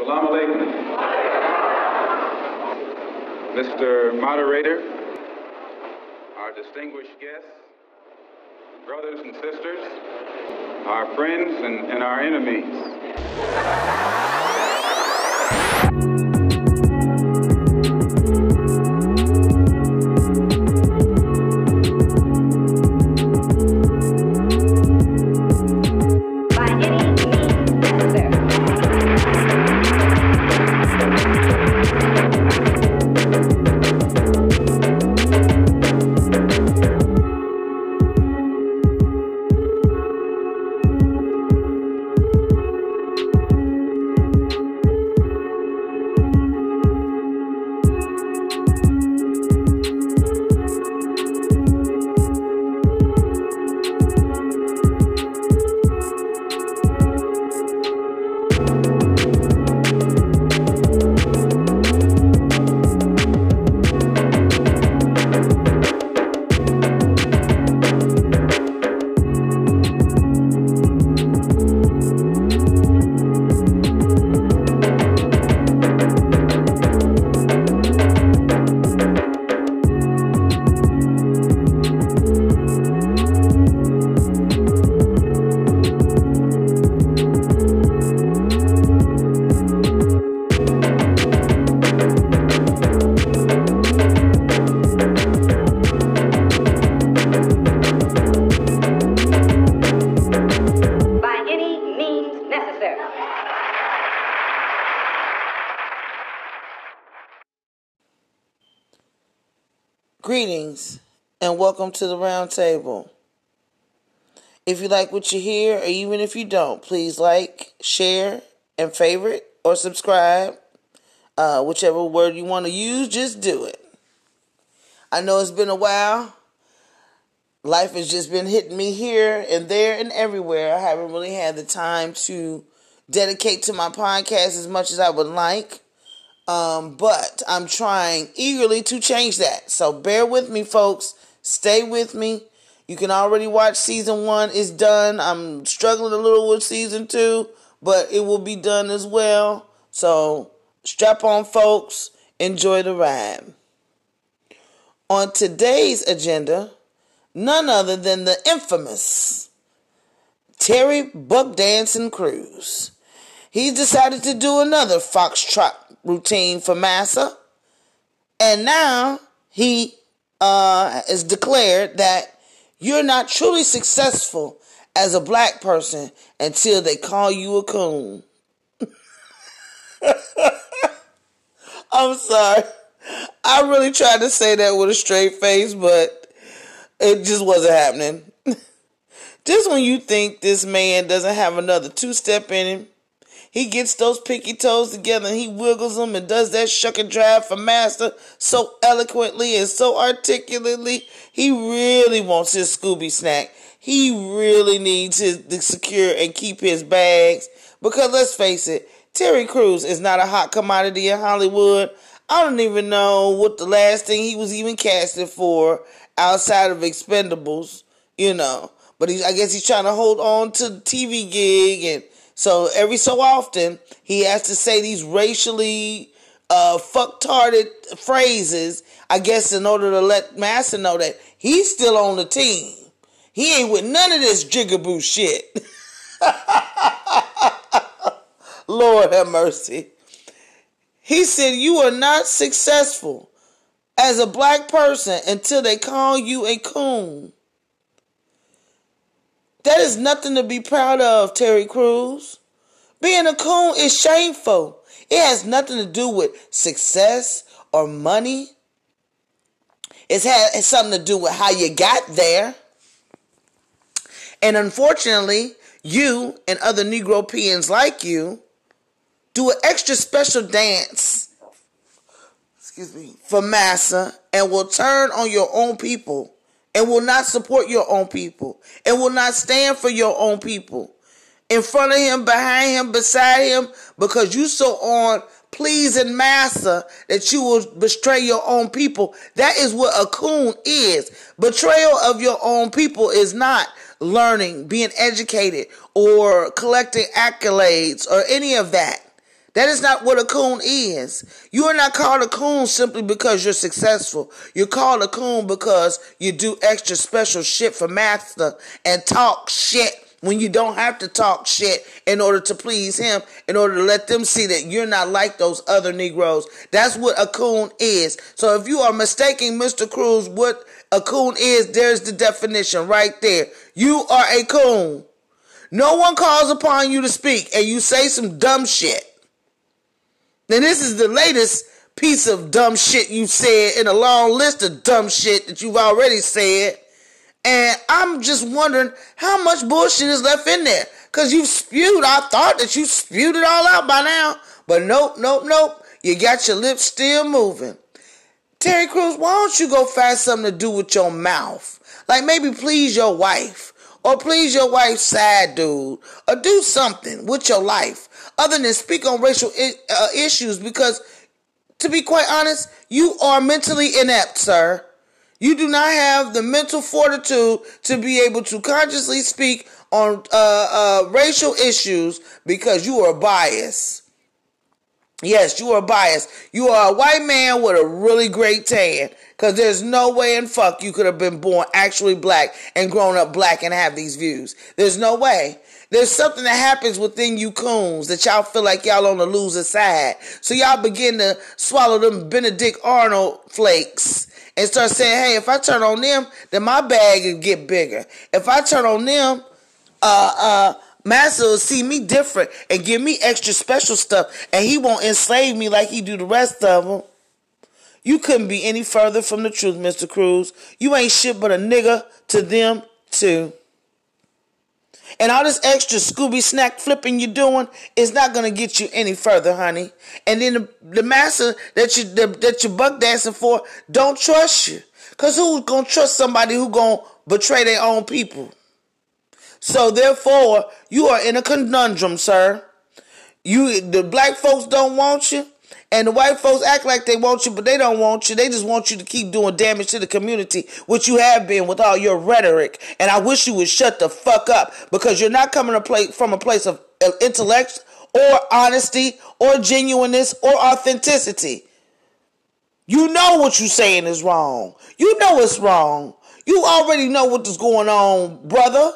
Salam alaikum. Mr. Moderator, our distinguished guests, brothers and sisters, our friends and, and our enemies. Welcome to the roundtable. If you like what you hear, or even if you don't, please like, share, and favorite or subscribe. Uh, whichever word you want to use, just do it. I know it's been a while. Life has just been hitting me here and there and everywhere. I haven't really had the time to dedicate to my podcast as much as I would like. Um, but I'm trying eagerly to change that. So bear with me, folks. Stay with me. You can already watch season one is done. I'm struggling a little with season two, but it will be done as well. So strap on, folks. Enjoy the ride. On today's agenda, none other than the infamous Terry Buck Dancing Crews. He's decided to do another foxtrot routine for Massa. And now he uh, is declared that you're not truly successful as a black person until they call you a coon. I'm sorry. I really tried to say that with a straight face, but it just wasn't happening. just when you think this man doesn't have another two step in him, he gets those pinky toes together and he wiggles them and does that shuck and drive for master so eloquently and so articulately. He really wants his Scooby snack. He really needs his to secure and keep his bags because let's face it, Terry Crews is not a hot commodity in Hollywood. I don't even know what the last thing he was even casted for outside of Expendables, you know. But he, I guess he's trying to hold on to the TV gig and so every so often, he has to say these racially uh, fucktarded phrases, I guess, in order to let Massa know that he's still on the team. He ain't with none of this jigaboo shit. Lord have mercy. He said, You are not successful as a black person until they call you a coon. That is nothing to be proud of, Terry Crews. Being a coon is shameful. It has nothing to do with success or money. It's had it's something to do with how you got there. And unfortunately, you and other Negropeans like you do an extra special dance, excuse me, for massa and will turn on your own people and will not support your own people and will not stand for your own people in front of him, behind him, beside him, because you so on pleasing massa that you will betray your own people. That is what a coon is. Betrayal of your own people is not learning, being educated, or collecting accolades, or any of that. That is not what a coon is. You are not called a coon simply because you're successful. You're called a coon because you do extra special shit for master and talk shit when you don't have to talk shit in order to please him, in order to let them see that you're not like those other Negroes. That's what a coon is. So if you are mistaking Mr. Crews what a coon is, there's the definition right there. You are a coon. No one calls upon you to speak and you say some dumb shit. Now, this is the latest piece of dumb shit you said in a long list of dumb shit that you've already said. And I'm just wondering how much bullshit is left in there. Because you spewed, I thought that you spewed it all out by now. But nope, nope, nope. You got your lips still moving. Terry Crews, why don't you go find something to do with your mouth? Like maybe please your wife. Or please your wife's side dude. Or do something with your life other than speak on racial uh, issues because, to be quite honest, you are mentally inept, sir. You do not have the mental fortitude to be able to consciously speak on uh, uh, racial issues because you are biased. Yes, you are biased. You are a white man with a really great tan. Because there's no way in fuck you could have been born actually black and grown up black and have these views. There's no way. There's something that happens within you coons that y'all feel like y'all on the loser side. So y'all begin to swallow them Benedict Arnold flakes and start saying, hey, if I turn on them, then my bag will get bigger. If I turn on them, uh, uh, Master will see me different and give me extra special stuff, and he won't enslave me like he do the rest of them. You couldn't be any further from the truth, Mr. Crews. You ain't shit but a nigga to them too. And all this extra Scooby snack flipping you're doing is not gonna get you any further, honey. And then the, the master that you the, that you buck dancing for don't trust you, cause who's gonna trust somebody who gonna betray their own people? So therefore, you are in a conundrum, sir. You the black folks don't want you. And the white folks act like they want you, but they don't want you. They just want you to keep doing damage to the community, which you have been with all your rhetoric. And I wish you would shut the fuck up because you're not coming from a place of uh, intellect or honesty or genuineness or authenticity. You know what you're saying is wrong. You know it's wrong. You already know what is going on, brother.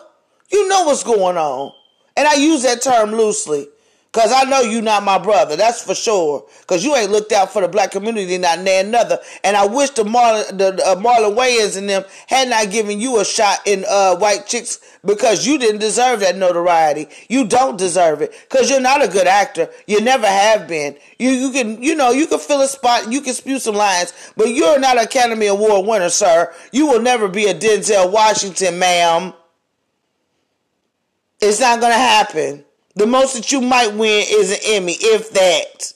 You know what's going on. And I use that term loosely. Cause I know you not my brother, that's for sure. Cause you ain't looked out for the black community, not near another. And I wish the Marlon, the uh, Marlon Wayans and them had not given you a shot in uh, White Chicks because you didn't deserve that notoriety. You don't deserve it because you're not a good actor. You never have been. You you can you know you can fill a spot, you can spew some lines, but you're not an Academy Award winner, sir. You will never be a Denzel Washington, ma'am. It's not gonna happen. The most that you might win is an Emmy, if that.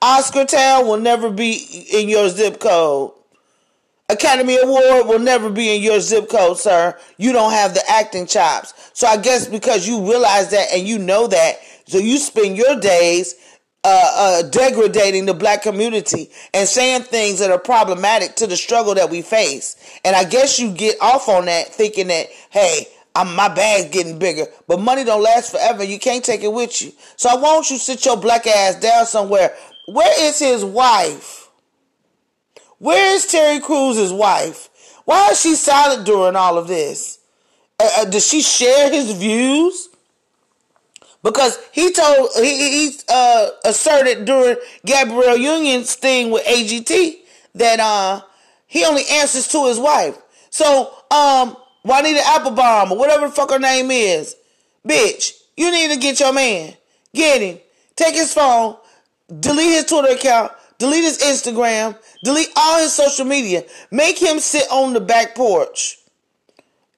Oscar Town will never be in your zip code. Academy Award will never be in your zip code, sir. You don't have the acting chops. So I guess because you realize that and you know that, so you spend your days uh, uh, degrading the black community and saying things that are problematic to the struggle that we face. And I guess you get off on that thinking that, hey, I'm, my bag's getting bigger. But money don't last forever. You can't take it with you. So I want you to sit your black ass down somewhere. Where is his wife? Where is Terry Crews's wife? Why is she silent during all of this? Uh, uh, does she share his views? Because he told he, he uh, asserted during Gabrielle Union's thing with AGT that uh, he only answers to his wife. So um, Juanita Applebaum or whatever the fuck her name is. Bitch, you need to get your man. Get him. Take his phone. Delete his Twitter account. Delete his Instagram. Delete all his social media. Make him sit on the back porch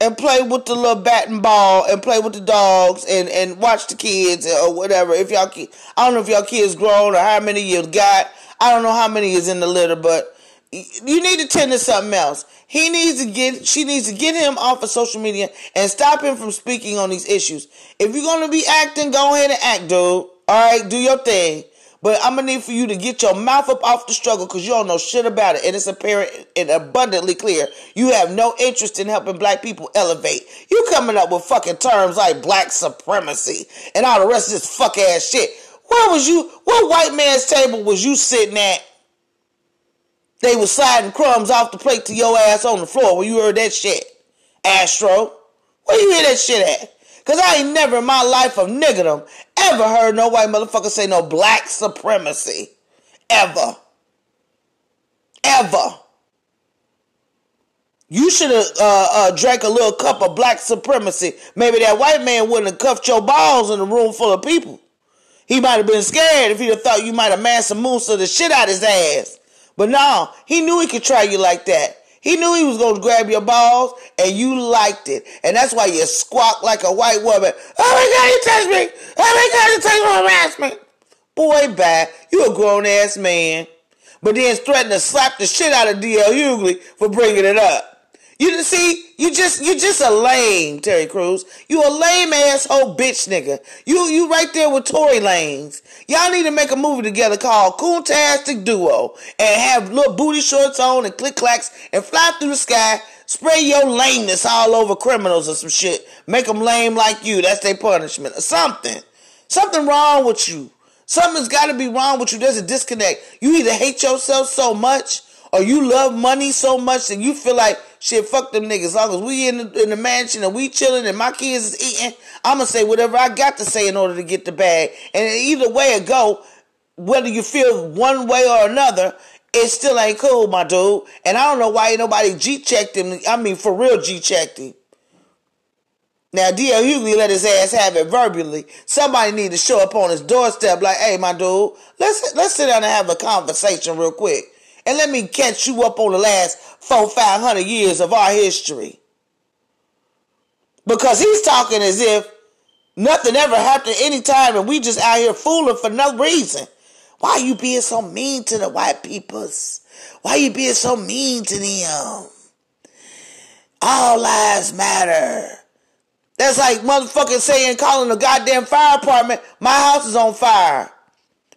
and play with the little bat and ball and play with the dogs and, and watch the kids or whatever. If y'all, I don't know if y'all kids grown or how many you got. I don't know how many is in the litter, but you need to tend to something else. He needs to get, she needs to get him off of social media and stop him from speaking on these issues. If you're going to be acting, go ahead and act, dude. All right, do your thing. But I'm gonna need for you to get your mouth up off the struggle because you don't know shit about it, and it's apparent and abundantly clear you have no interest in helping black people elevate. You coming up with fucking terms like black supremacy and all the rest of this fuck ass shit. Where was you? What white man's table was you sitting at? They was sliding crumbs off the plate to your ass on the floor when you heard that shit. Astro. Where you hear that shit at? Cause I ain't never in my life of niggerdom ever heard no white motherfucker say no black supremacy. Ever. Ever. You should have uh, uh, drank a little cup of black supremacy. Maybe that white man wouldn't have cuffed your balls in a room full of people. He might have been scared if he'd have thought you might have massed some moose of the shit out his ass. But no, he knew he could try you like that. He knew he was going to grab your balls and you liked it. And that's why you squawk like a white woman. Oh my God, you touched me. Oh my God, you touched me, harassment. Boy, bad. You a grown ass man. But then threatened to slap the shit out of DL Hughley for bringing it up. You see, you just you just a lame Terry Crews. You a lame asshole bitch nigga. You you right there with Tory Lanez. Y'all need to make a movie together called Coontastic Duo and have little booty shorts on and click clacks and fly through the sky. Spray your lameness all over criminals or some shit. Make them lame like you. That's their punishment or something. Something wrong with you. Something's got to be wrong with you. There's a disconnect. You either hate yourself so much or you love money so much that you feel like shit, fuck them niggas. As long as we in the, in the mansion and we chilling and my kids is eating, I'm gonna say whatever I got to say in order to get the bag. And either way it go, whether you feel one way or another, it still ain't cool, my dude. And I don't know why ain't nobody G checked him. I mean, for real G checked him. Now, D.L. Hughley let his ass have it verbally. Somebody need to show up on his doorstep like, hey, my dude, let's let's sit down and have a conversation real quick and let me catch you up on the last four, five hundred years of our history. Because he's talking as if nothing ever happened any time and we just out here fooling for no reason. Why you being so mean to the white peoples? Why you being so mean to them? All lives matter. That's like motherfucking saying, calling the goddamn fire department, my house is on fire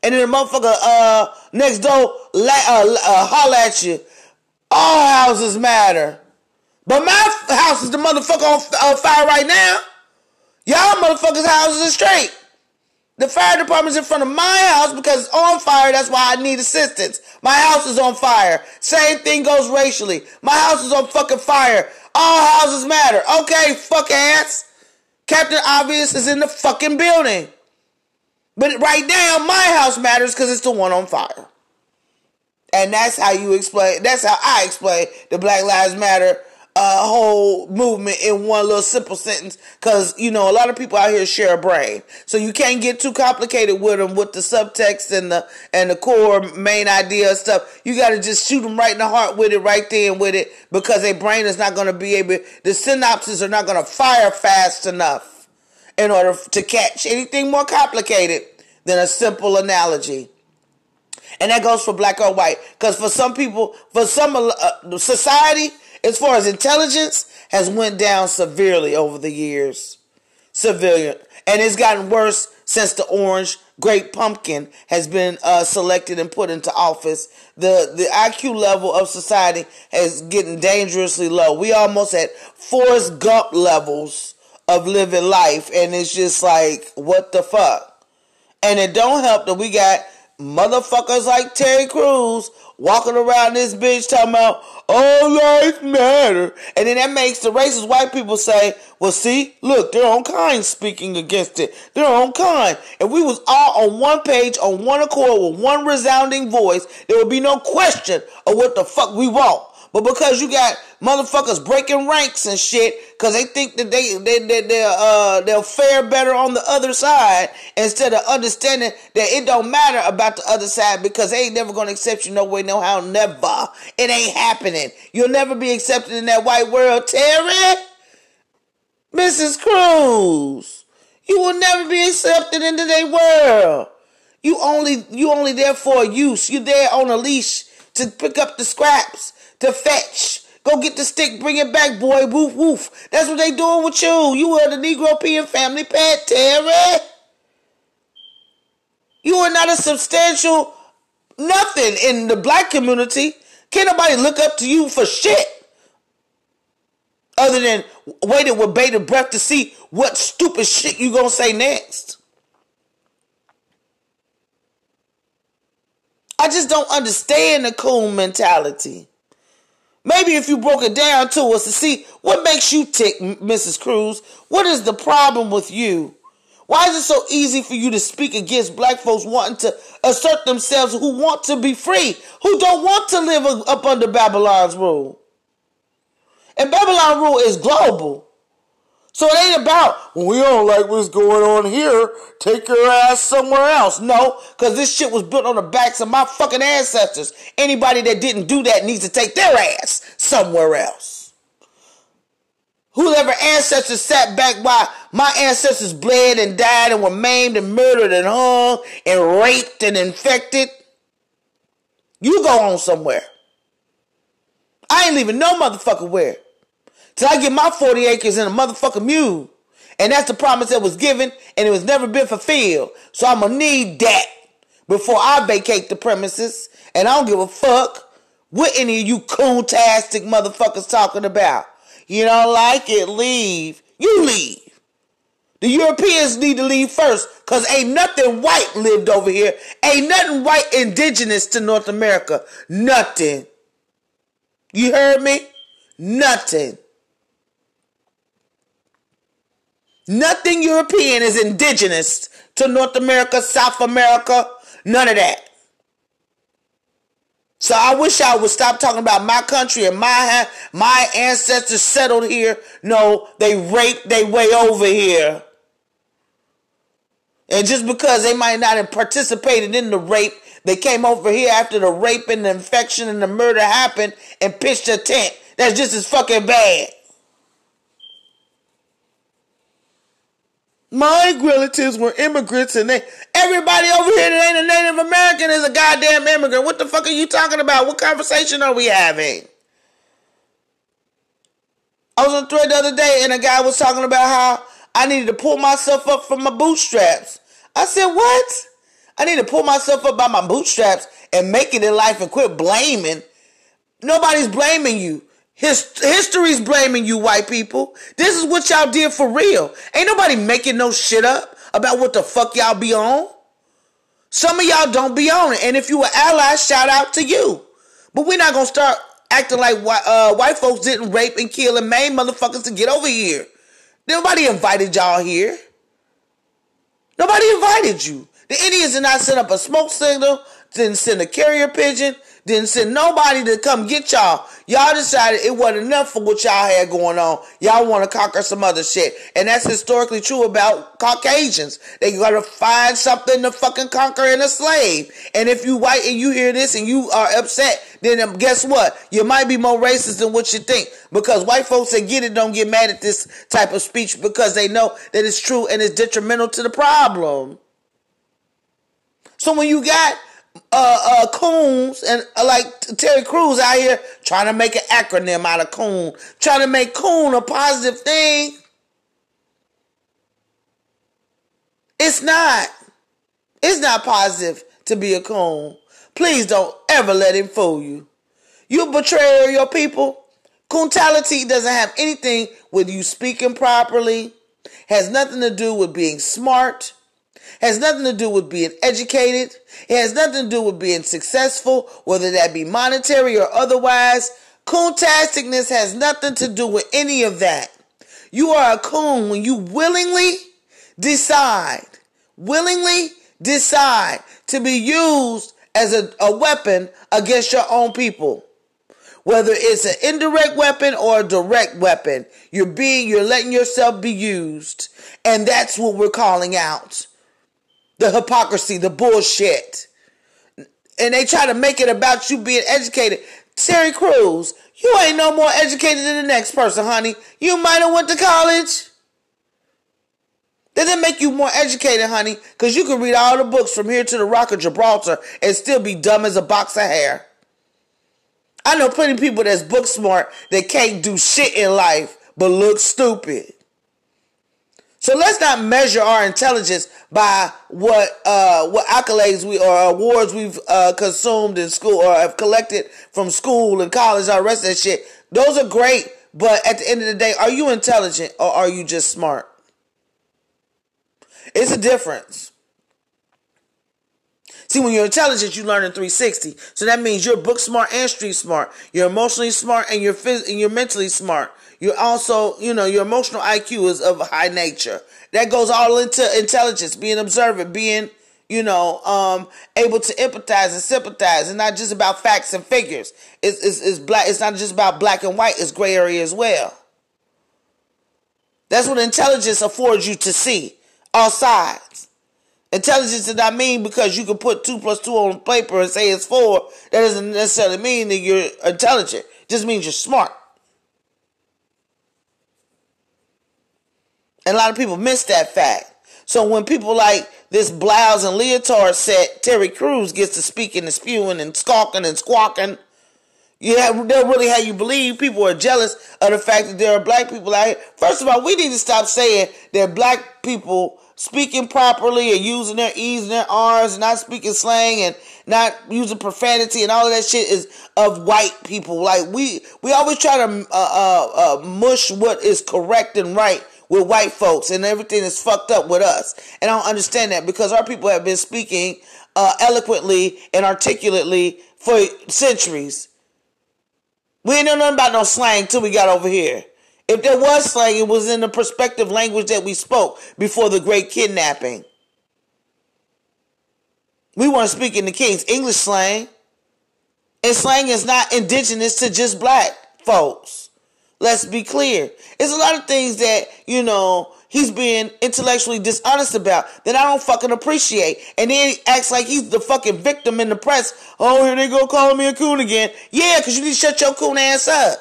and then the motherfucker uh, next door la- uh, uh, holler at you. All houses matter. But my house is the motherfucker on uh, fire right now. Y'all motherfuckers' houses are straight. The fire department's in front of my house because it's on fire. That's why I need assistance. My house is on fire. Same thing goes racially. My house is on fucking fire. All houses matter. Okay, fuck ass. Captain Obvious is in the fucking building. But right now, my house matters because it's the one on fire. And that's how you explain, that's how I explain the Black Lives Matter uh, whole movement in one little simple sentence. Because, you know, a lot of people out here share a brain. So you can't get too complicated with them with the subtext and the, and the core main idea stuff. You got to just shoot them right in the heart with it, right there and with it, because their brain is not going to be able, the synapses are not going to fire fast enough in order to catch anything more complicated than a simple analogy. And that goes for black or white. Because for some people, for some uh, society, as far as intelligence, has went down severely over the years. Civilian. And it's gotten worse since the orange great pumpkin has been uh, selected and put into office. The the IQ level of society is getting dangerously low. We almost at Forrest Gump levels of living life, and it's just like, what the fuck? And it don't help that we got motherfuckers like Terry Crews walking around this bitch talking about all lives matter. And then that makes the racist white people say, well, see, look, their own kind speaking against it. Their own kind. If we was all on one page, on one accord, with one resounding voice, there would be no question of what the fuck we want. But because you got motherfuckers breaking ranks and shit, because they think that they they they they uh they'll fare better on the other side instead of understanding that it don't matter about the other side because they ain't never gonna accept you no way, no how, never. It ain't happening. You'll never be accepted in that white world, Terry. Mrs. Crews, you will never be accepted into their world. You only you only there for use. you're there on a leash to pick up the scraps to fetch. Go get the stick, bring it back, boy. Woof woof. That's what they doing with you. You are the Negro Peon family pet, Terry. You are not a substantial nothing in the black community. Can't nobody look up to you for shit. Other than waiting with bated breath to see what stupid shit you gonna say next. I just don't understand the coon mentality. Maybe if you broke it down to us to see what makes you tick, Mrs. Crews, what is the problem with you? Why is it so easy for you to speak against black folks wanting to assert themselves who want to be free, who don't want to live up under Babylon's rule? And Babylon rule is global. So it ain't about, well, we don't like what's going on here. Take your ass somewhere else. No, because this shit was built on the backs of my fucking ancestors. Anybody that didn't do that needs to take their ass somewhere else. Whoever ancestors sat back while my ancestors bled and died and were maimed and murdered and hung and raped and infected, you go on somewhere. I ain't leaving no motherfucker where. Till I get my 40 acres and a motherfucking mule. And that's the promise that was given and it was never been fulfilled. So I'm gonna need that before I vacate the premises. And I don't give a fuck what any of you coon-tastic motherfuckers talking about. You don't like it, leave. You leave. The Europeans need to leave first because ain't nothing white lived over here. Ain't nothing white indigenous to North America. Nothing. You heard me? Nothing. Nothing European is indigenous to North America, South America, none of that. So I wish I would stop talking about my country and my my ancestors settled here. No, they raped their way over here. And just because they might not have participated in the rape, they came over here after the rape and the infection and the murder happened and pitched a tent. That's just as fucking bad. My relatives were immigrants and they everybody over here that ain't a Native American is a goddamn immigrant. What the fuck are you talking about? What conversation are we having? I was on thread the other day and a guy was talking about how I needed to pull myself up from my bootstraps. I said, What? I need to pull myself up by my bootstraps and make it in life and quit blaming. Nobody's blaming you. His, history's blaming you, white people. This is what y'all did for real. Ain't nobody making no shit up about what the fuck y'all be on. Some of y'all don't be on it. And if you were allies, shout out to you. But we're not going to start acting like uh, white folks didn't rape and kill and maim motherfuckers to get over here. Nobody invited y'all here. Nobody invited you. The Indians did not set up a smoke signal, didn't send a carrier pigeon, didn't send nobody to come get y'all. Y'all decided it wasn't enough for what y'all had going on. Y'all want to conquer some other shit. And that's historically true about Caucasians. They gotta find something to fucking conquer and a slave. And if you white and you hear this and you are upset, then um, guess what? You might be more racist than what you think. Because white folks that get it don't get mad at this type of speech because they know that it's true and it's detrimental to the problem. So when you got uh, uh, coons and uh, like Terry Crews out here trying to make an acronym out of coon, trying to make coon a positive thing. It's not. It's not positive to be a coon. Please don't ever let him fool you. You betray your people. Coontality doesn't have anything with you speaking properly, has nothing to do with being smart has nothing to do with being educated. It has nothing to do with being successful, whether that be monetary or otherwise. Coontasticness has nothing to do with any of that. You are a coon when you willingly decide, willingly decide to be used as a, a weapon against your own people. Whether it's an indirect weapon or a direct weapon, you're being, you're letting yourself be used. And that's what we're calling out the hypocrisy, the bullshit. And they try to make it about you being educated. Terry Crews, you ain't no more educated than the next person, honey. You might have went to college. Doesn't make you more educated, honey, because you can read all the books from here to the Rock of Gibraltar and still be dumb as a box of hair. I know plenty of people that's book smart that can't do shit in life but look stupid. So let's not measure our intelligence by what uh, what accolades we or awards we've uh, consumed in school or have collected from school and college, all the rest of that shit. Those are great, but at the end of the day, are you intelligent or are you just smart? It's a difference. See, when you're intelligent, you learn in 360. So that means you're book smart and street smart. You're emotionally smart and you're phys- and you're mentally smart. You're also, you know, your emotional IQ is of a high nature. That goes all into intelligence, being observant, being, you know, um, able to empathize and sympathize. It's not just about facts and figures. It's, it's, it's black. It's not just about black and white. It's gray area as well. That's what intelligence affords you to see all sides. Intelligence does not mean because you can put two plus two on paper and say it's four. That doesn't necessarily mean that you're intelligent. It just means you're smart. And a lot of people miss that fact. So when people like this blouse and leotard set, Terry Crews gets to speaking and spewing and squawking and squawking. You they'll really have you believe people are jealous of the fact that there are black people out here. First of all, we need to stop saying that black people speaking properly and using their E's and their R's and not speaking slang and not using profanity and all of that shit is of white people. Like we, we always try to uh, uh, uh, mush what is correct and right with white folks and everything is fucked up with us. And I don't understand that because our people have been speaking uh, eloquently and articulately for centuries. We ain't know nothing about no slang till we got over here. If there was slang, it was in the perspective language that we spoke before the great kidnapping. We weren't speaking the King's English slang. And slang is not indigenous to just black folks. Let's be clear. There's a lot of things that, you know, he's being intellectually dishonest about that I don't fucking appreciate. And then he acts like he's the fucking victim in the press. Oh, here they go calling me a coon again. Yeah, because you need to shut your coon ass up.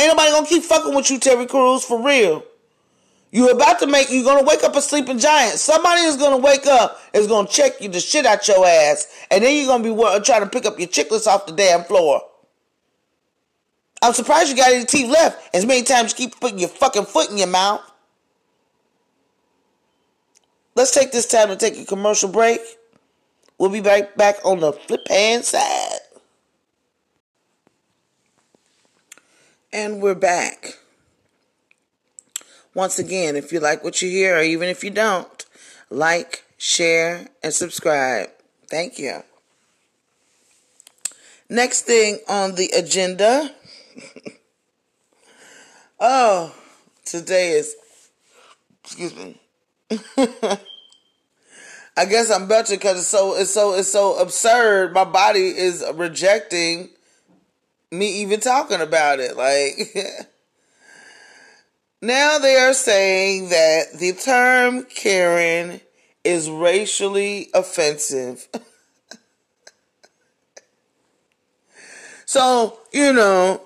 Ain't nobody gonna keep fucking with you, Terry Crews, for real. You're about to make, you're gonna wake up a sleeping giant. Somebody is gonna wake up, is gonna check you the shit out your ass, and then you're gonna be trying to pick up your chicklets off the damn floor. I'm surprised you got any teeth left. As many times you keep putting your fucking foot in your mouth. Let's take this time to take a commercial break. We'll be right back on the flip hand side. And we're back. Once again, if you like what you hear, or even if you don't, like, share, and subscribe. Thank you. Next thing on the agenda oh, today is, excuse me. I guess I'm better because it's so it's so it's so absurd. My body is rejecting me even talking about it. Like now they are saying that the term Karen is racially offensive. so, you know,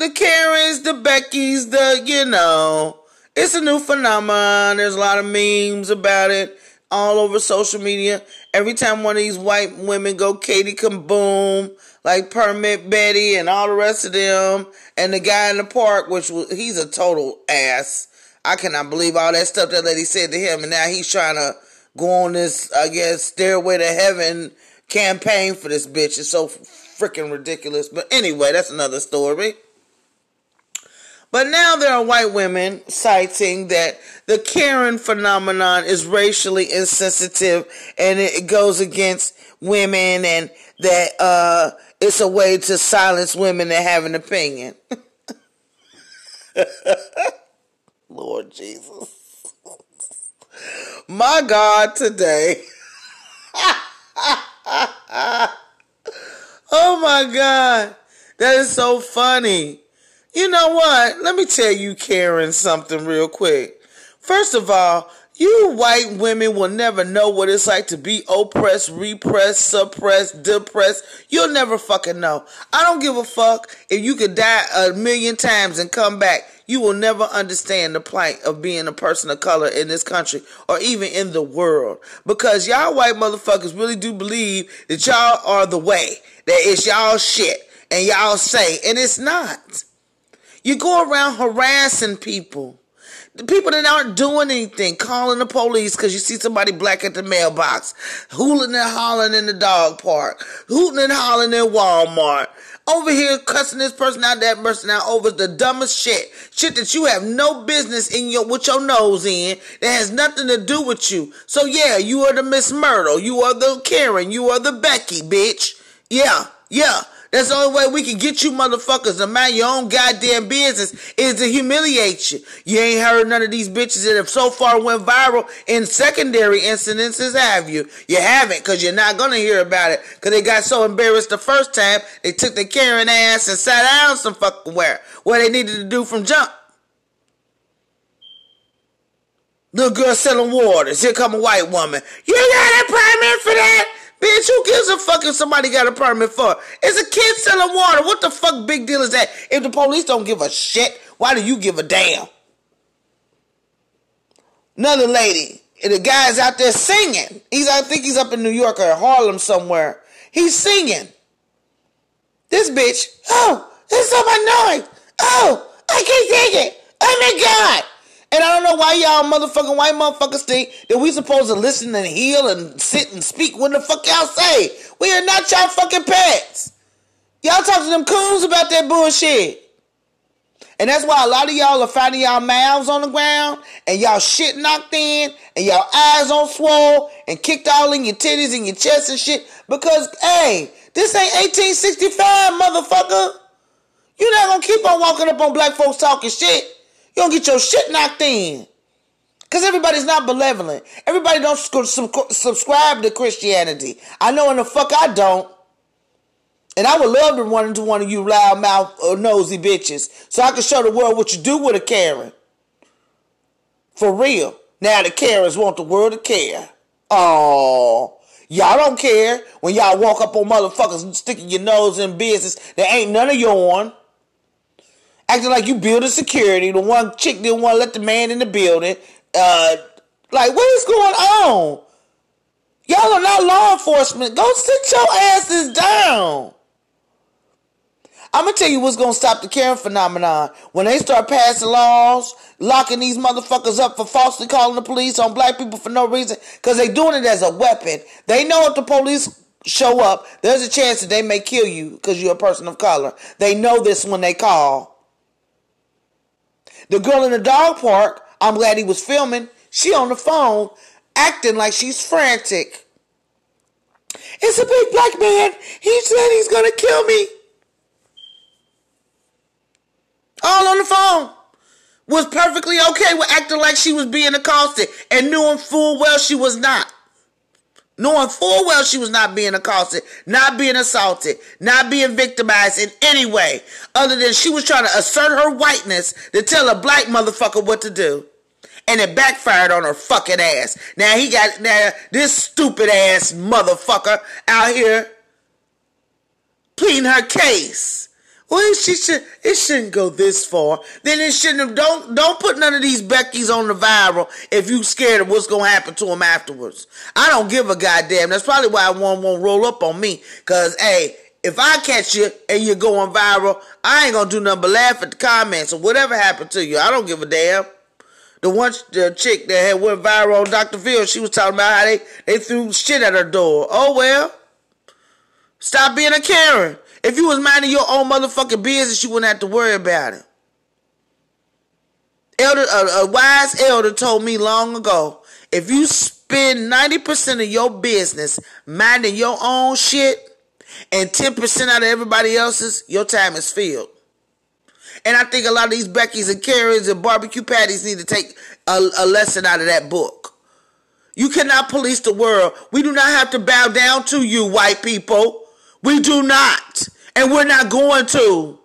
the Karens, the Beckys, the, you know, it's a new phenomenon. There's a lot of memes about it all over social media. Every time one of these white women go Katie Kaboom, like Permit Betty and all the rest of them, and the guy in the park, which was, he's a total ass. I cannot believe all that stuff that lady said to him, and now he's trying to go on this, I guess, stairway to heaven campaign for this bitch. It's so freaking ridiculous. But anyway, that's another story. But now there are white women citing that the Karen phenomenon is racially insensitive and it goes against women and that uh, it's a way to silence women that have an opinion. Lord Jesus. My God, today. oh my God. That is so funny. You know what? Let me tell you, Karen, something real quick. First of all, you white women will never know what it's like to be oppressed, repressed, suppressed, depressed. You'll never fucking know. I don't give a fuck if you could die a million times and come back. You will never understand the plight of being a person of color in this country or even in the world. Because y'all white motherfuckers really do believe that y'all are the way, that it's y'all shit and y'all say, and it's not. You go around harassing people. the people that aren't doing anything, calling the police because you see somebody black at the mailbox, hooting and hollering in the dog park, hooting and hollering in Walmart, over here cussing this person out, that person out over the dumbest shit. Shit that you have no business in your with your nose in that has nothing to do with you. So yeah, you are the Miss Myrtle, you are the Karen, you are the Becky, bitch. Yeah, yeah. That's the only way we can get you motherfuckers to mind your own goddamn business is to humiliate you. You ain't heard none of these bitches that have so far went viral in secondary incidences, have you? You haven't, because you're not going to hear about it, because they got so embarrassed the first time, they took their Karen ass and sat down some fucking where, what they needed to do from jump. Little girl selling waters. Here come a white woman. You got a permit for that? Bitch, who gives a fuck if somebody got a permit for? It's a kid selling water. What the fuck big deal is that? If the police don't give a shit, why do you give a damn? Another lady, And the guy's out there singing. He's, I think he's up in New York or Harlem somewhere. He's singing. This bitch, oh, this is so annoying. Oh, I can't take it. Oh my God. And I don't know why y'all motherfucking white motherfuckers think that we supposed to listen and heal and sit and speak when the fuck y'all say. We are not y'all fucking pets. Y'all talk to them coons about that bullshit. And that's why a lot of y'all are finding y'all mouths on the ground and y'all shit knocked in and y'all eyes on swole and kicked all in your titties and your chest and shit. Because, hey, this ain't 1865, motherfucker. You're not gonna keep on walking up on black folks talking shit. You don't get your shit knocked in. Because everybody's not benevolent. Everybody don't subscribe to Christianity. I know in the fuck I don't. And I would love to run into one of you loudmouth or uh, nosy bitches so I can show the world what you do with a Karen. For real. Now the Karens want the world to care. Oh, y'all don't care when y'all walk up on motherfuckers sticking your nose in business that ain't none of your own acting like you building security. The one chick didn't want to let the man in the building. Uh, like, what is going on? Y'all are not law enforcement. Go sit your asses down. I'm gonna tell you what's gonna stop the Karen phenomenon when they start passing laws, locking these motherfuckers up for falsely calling the police on black people for no reason, because they doing it as a weapon. They know if the police show up, there's a chance that they may kill you because you're a person of color. They know this when they call. The girl in the dog park, I'm glad he was filming, she on the phone acting like she's frantic. It's a big black man. He said he's going to kill me. All on the phone. Was perfectly okay with acting like she was being accosted and knew him full well she was not knowing full well she was not being accosted, not being assaulted, not being victimized in any way, other than she was trying to assert her whiteness to tell a black motherfucker what to do. And it backfired on her fucking ass. Now he got now this stupid ass motherfucker out here pleading her case. Well, she should. It shouldn't go this far. Then it shouldn't have. Don't don't put none of these Beckys on the viral if you scared of what's gonna happen to them afterwards. I don't give a goddamn. That's probably why one won't roll up on me. Cause hey, if I catch you and you're going viral, I ain't gonna do nothing but laugh at the comments or whatever happened to you. I don't give a damn. The one the chick that had went viral on Dr. Phil, she was talking about how they, they threw shit at her door. Oh well. Stop being a Karen. If you was minding your own motherfucking business, you wouldn't have to worry about it. Elder, a, a wise elder told me long ago, if you spend 90% of your business minding your own shit and 10% out of everybody else's, your time is filled. And I think a lot of these Becky's and Karens and barbecue patties need to take a, a lesson out of that book. You cannot police the world. We do not have to bow down to you, white people. We do not. And we're not going to.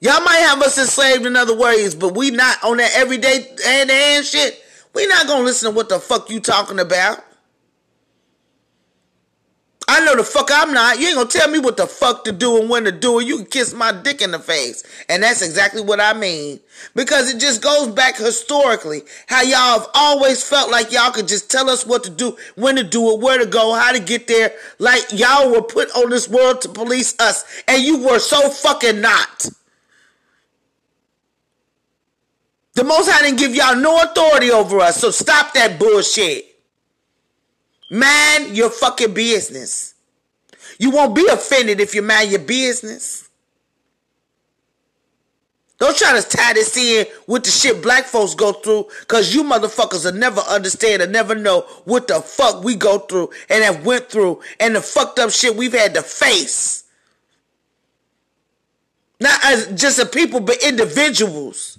Y'all might have us enslaved in other ways, but we not on that everyday hand to hand shit. We not gonna listen to what the fuck you talking about. I know the fuck I'm not. You ain't gonna tell me what the fuck to do and when to do it. You can kiss my dick in the face. And that's exactly what I mean. Because it just goes back historically. How y'all have always felt like y'all could just tell us what to do, when to do it, where to go, how to get there. Like y'all were put on this world to police us. And you were so fucking not. The Most High didn't give y'all no authority over us, so stop that bullshit. Mind your fucking business. You won't be offended if you mind your business. Don't try to tie this in with the shit black folks go through, cause you motherfuckers will never understand or never know what the fuck we go through and have went through and the fucked up shit we've had to face. Not as just a people, but individuals.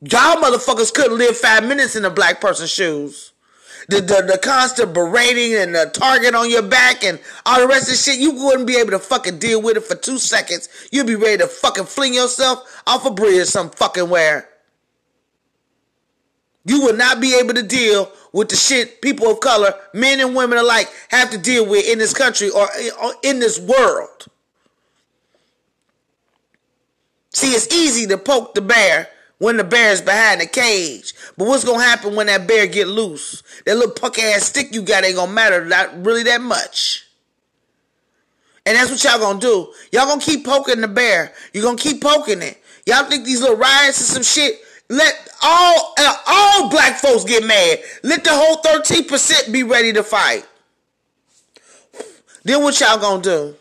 Y'all motherfuckers couldn't live five minutes in a black person's shoes the, the, the constant berating and the target on your back and all the rest of the shit, you wouldn't be able to fucking deal with it for two seconds. You'd be ready to fucking fling yourself off a bridge some fucking where. You would not be able to deal with the shit people of color, men and women alike, have to deal with in this country or in this world. See, it's easy to poke the bear when the bear's behind the cage. But what's gonna happen when that bear get loose? That little punk ass stick you got ain't gonna matter not really that much. And that's what y'all gonna do. Y'all gonna keep poking the bear. You're gonna keep poking it. Y'all think these little riots and some shit. Let all uh, all black folks get mad. Let the whole 13% be ready to fight. Then what y'all gonna do?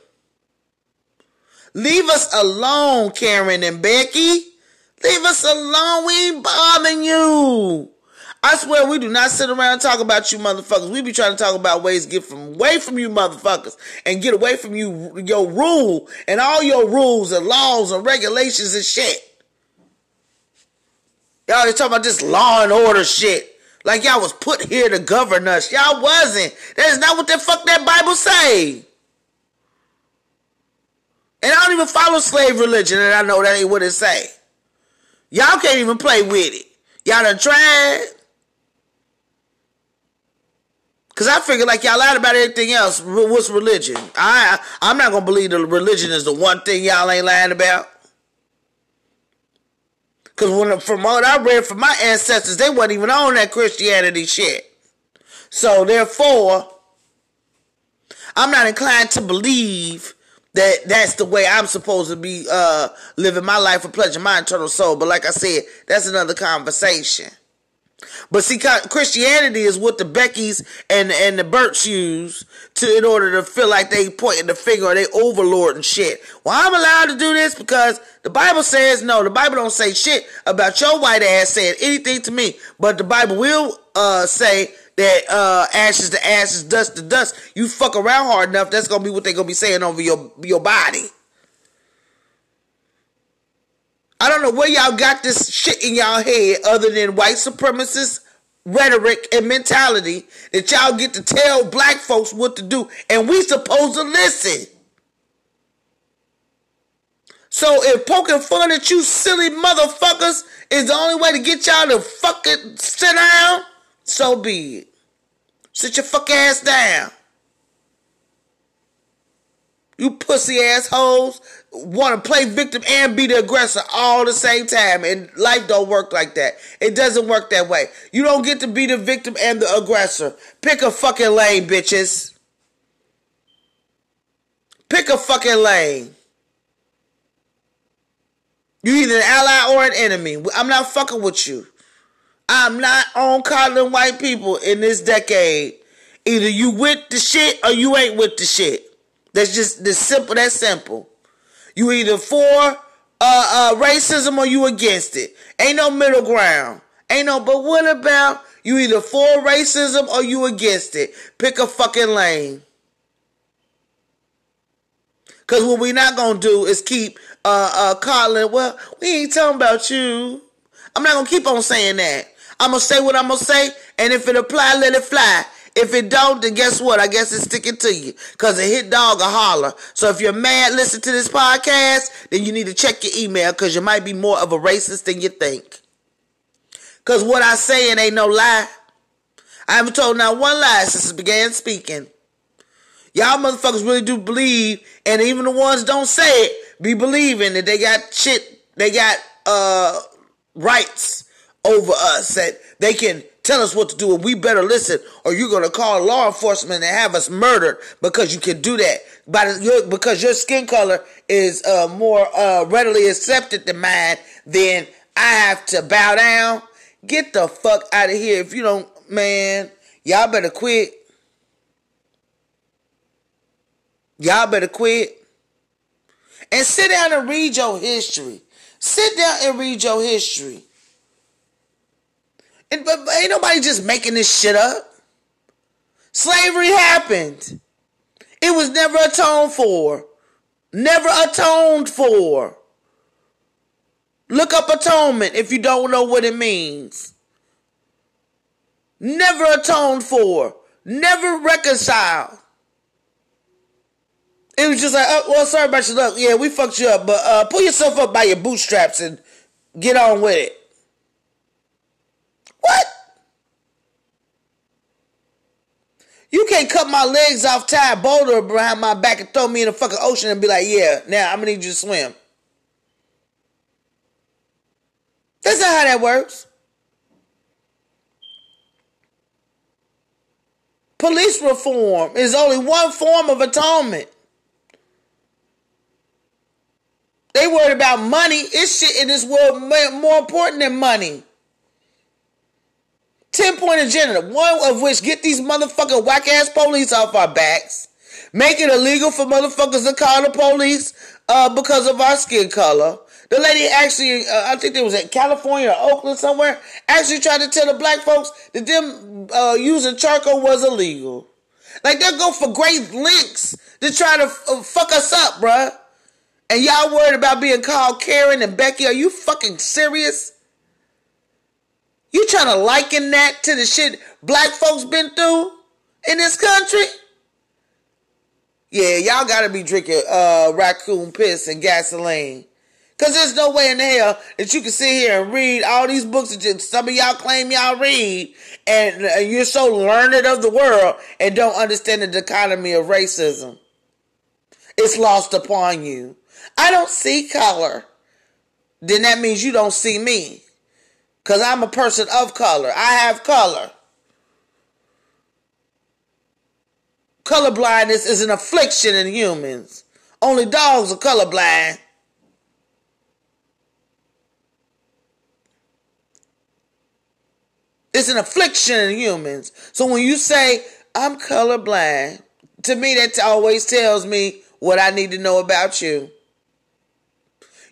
Leave us alone, Karen and Becky. Leave us alone. We ain't bothering you. I swear we do not sit around and talk about you motherfuckers. We be trying to talk about ways to get from away from you motherfuckers and get away from you your rule and all your rules and laws and regulations and shit. Y'all they talking about this law and order shit. Like y'all was put here to govern us. Y'all wasn't. That is not what the fuck that Bible say. And I don't even follow slave religion and I know that ain't what it say. Y'all can't even play with it. Y'all done tried. Cause I figure like y'all lied about everything else. What's religion? I I'm not gonna believe the religion is the one thing y'all ain't lying about. Cause when from what I read from my ancestors, they wasn't even on that Christianity shit. So therefore, I'm not inclined to believe that that's the way I'm supposed to be uh, living my life for pleasure, my eternal soul. But like I said, that's another conversation. But see, Christianity is what the Beckys and and the Burts use to in order to feel like they pointing the finger or they overlord and shit. Well, I'm allowed to do this because the Bible says no. The Bible don't say shit about your white ass saying anything to me, but the Bible will uh, say that uh, ashes to ashes, dust to dust. You fuck around hard enough, that's gonna be what they're gonna be saying over your your body. I don't know where y'all got this shit in y'all head other than white supremacist rhetoric and mentality that y'all get to tell black folks what to do and we supposed to listen. So if poking fun at you silly motherfuckers is the only way to get y'all to fucking sit down, so be it. Sit your fuck ass down. You pussy assholes want to play victim and be the aggressor all the same time. And life don't work like that. It doesn't work that way. You don't get to be the victim and the aggressor. Pick a fucking lane, bitches. Pick a fucking lane. You either an ally or an enemy. I'm not fucking with you. I'm not on calling white people in this decade. Either you with the shit or you ain't with the shit. That's just the simple. That's simple. You either for uh, uh, racism or you against it. Ain't no middle ground. Ain't no. But what about you? Either for racism or you against it. Pick a fucking lane. Cause what we not gonna do is keep uh uh calling. Well, we ain't talking about you. I'm not gonna keep on saying that. I'm gonna say what I'm gonna say, and if it apply, let it fly. If it don't, then guess what? I guess it's sticking to you. Cause a hit dog a holler. So if you're mad, listen to this podcast, then you need to check your email because you might be more of a racist than you think. Cause what I say it ain't no lie. I haven't told not one lie since I began speaking. Y'all motherfuckers really do believe, and even the ones don't say it, be believing that they got shit, they got uh rights over us that they can tell us what to do and we better listen or you're going to call law enforcement and have us murdered because you can do that but because your skin color is uh, more uh, readily accepted than mine then I have to bow down. Get the fuck out of here. If you don't, man, y'all better quit. Y'all better quit. And sit down and read your history. Sit down and read your history. And, but, but ain't nobody just making this shit up. Slavery happened. It was never atoned for. Never atoned for. Look up atonement if you don't know what it means. Never atoned for. Never reconciled. It was just like, oh, well, sorry about your luck. Yeah, we fucked you up, but uh, pull yourself up by your bootstraps and get on with it. What? You can't cut my legs off, tie a boulder behind my back, and throw me in the fucking ocean and be like, yeah, now I'm gonna need you to swim. That's not how that works. Police reform is only one form of atonement. They worried about money. It's shit in this world more important than money. 10 point agenda, one of which get these motherfucking whack ass police off our backs, make it illegal for motherfuckers to call the police uh, because of our skin color. The lady actually, uh, I think it was in California or Oakland somewhere, actually tried to tell the black folks that them uh, using charcoal was illegal. Like they'll go for great lengths to try to uh, fuck us up, bruh. And y'all worried about being called Karen and Becky? Are you fucking serious? You trying to liken that to the shit black folks been through in this country? Yeah, y'all gotta be drinking uh, raccoon piss and gasoline. Cause there's no way in hell that you can sit here and read all these books that some of y'all claim y'all read, and you're so learned of the world and don't understand the dichotomy of racism. It's lost upon you. I don't see color. Then that means you don't see me. Because I'm a person of color. I have color. Color blindness is an affliction in humans. Only dogs are colorblind. It's an affliction in humans. So when you say, I'm colorblind, to me that always tells me what I need to know about you.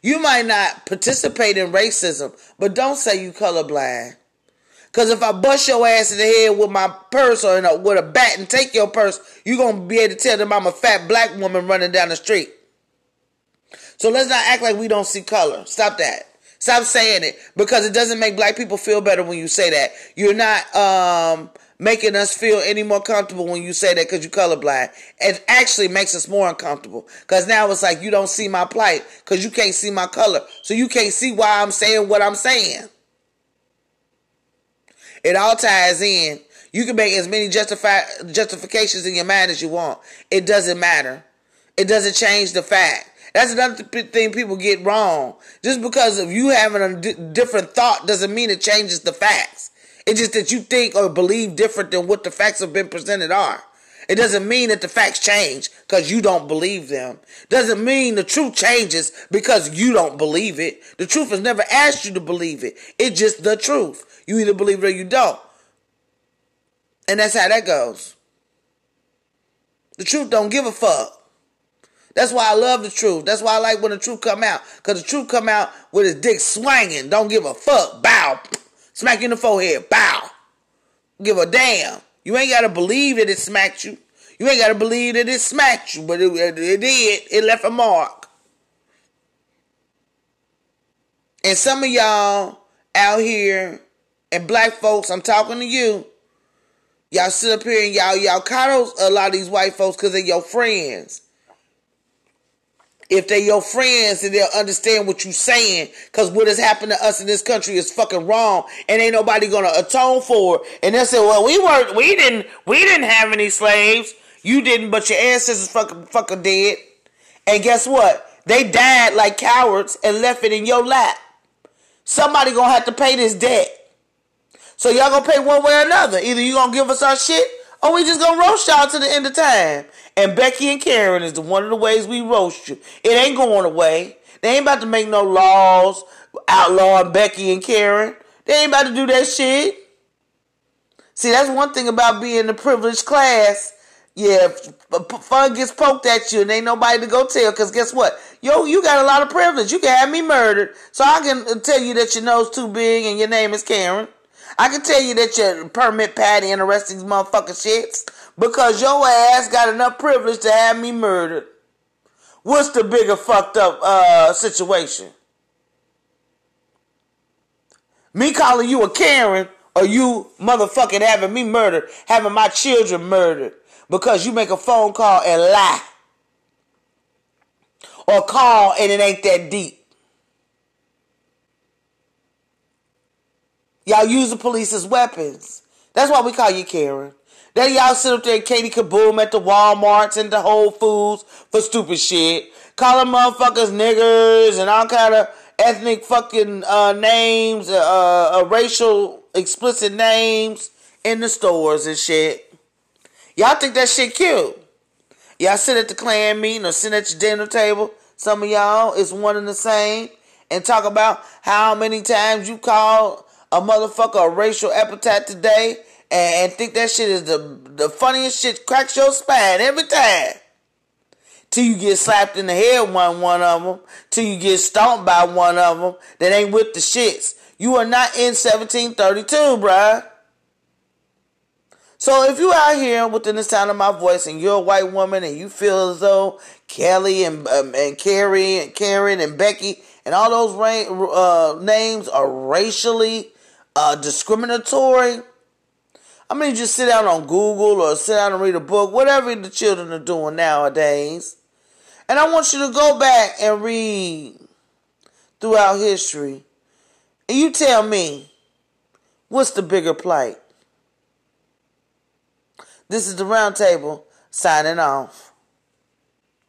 You might not participate in racism, but don't say you colorblind. Because if I bust your ass in the head with my purse or a, with a bat and take your purse, you're to be able to tell them I'm a fat black woman running down the street. So let's not act like we don't see color. Stop that. Stop saying it because it doesn't make black people feel better when you say that. You're not um, making us feel any more comfortable when you say that because you're colorblind. It actually makes us more uncomfortable because now it's like you don't see my plight because you can't see my color. So you can't see why I'm saying what I'm saying. It all ties in. You can make as many justifications in your mind as you want. It doesn't matter. It doesn't change the fact. That's another thing people get wrong. Just because of you having a d- different thought doesn't mean it changes the facts. It's just that you think or believe different than what the facts have been presented are. It doesn't mean that the facts change because you don't believe them. Doesn't mean the truth changes because you don't believe it. The truth has never asked you to believe it. It's just the truth. You either believe it or you don't. And that's how that goes. The truth don't give a fuck. That's why I love the truth. That's why I like when the truth come out. Because the truth come out with his dick swinging. Don't give a fuck. Bow. Smack you in the forehead. Bow. Give a damn. You ain't got to believe that it smacked you. You ain't got to believe that it smacked you, but it, it, did. It left a mark. And some of y'all out here, and black folks, I'm talking to you. Y'all sit up here and y'all y'all coddle a lot of these white folks because they're your friends if they your friends and they'll understand what you're saying. Because what has happened to us in this country is fucking wrong and ain't nobody gonna atone for it. And they'll say well we weren't we didn't we didn't have any slaves. You didn't but your ancestors fucking fucking dead and guess what? They died like cowards and left it in your lap. Somebody gonna have to pay this debt. So y'all gonna pay one way or another. Either you gonna give us our shit or we just gonna roast y'all to the end of time and Becky and Karen is the one of the ways we roast you. It ain't going away. They ain't about to make no laws outlawing Becky and Karen. They ain't about to do that shit. See, that's one thing about being the privileged class. Yeah, fun gets poked at you and ain't nobody to go tell. Cause guess what? Yo, you got a lot of privilege. You can have me murdered. So I can uh, tell you that your nose too big and your name is Karen. I can tell you that your permit patty and the rest of these motherfucking shits. Because your ass got enough privilege to have me murdered. What's the bigger fucked up uh, situation? Me calling you a Karen or you motherfucking having me murdered, having my children murdered because you make a phone call and lie. Or call and it ain't that deep. Y'all use the police as weapons. That's why we call you Karen. Then y'all sit up there and Katie Kaboom at the Walmarts and the Whole Foods for stupid shit. Calling motherfuckers niggers and all kind of ethnic fucking uh, names, uh, uh, racial explicit names in the stores and shit. Y'all think that shit cute. Y'all sit at the Klan meeting or sit at your dinner table. Some of y'all is one and the same. And talk about how many times you call a motherfucker a racial epithet today and, and think that shit is the the funniest shit, cracks your spine every time. Till you get slapped in the head one one of them, till you get stomped by one of them that ain't with the shits. You are not in 1732, bruh. So if you out here within the sound of my voice and you're a white woman and you feel as though Kelly and um, and Carrie and Karen and Becky and all those ra- uh, names are racially uh, discriminatory, I mean, just sit down on Google or sit down and read a book, whatever the children are doing nowadays. And I want you to go back and read throughout history. And you tell me, what's the bigger plight? This is the roundtable signing off.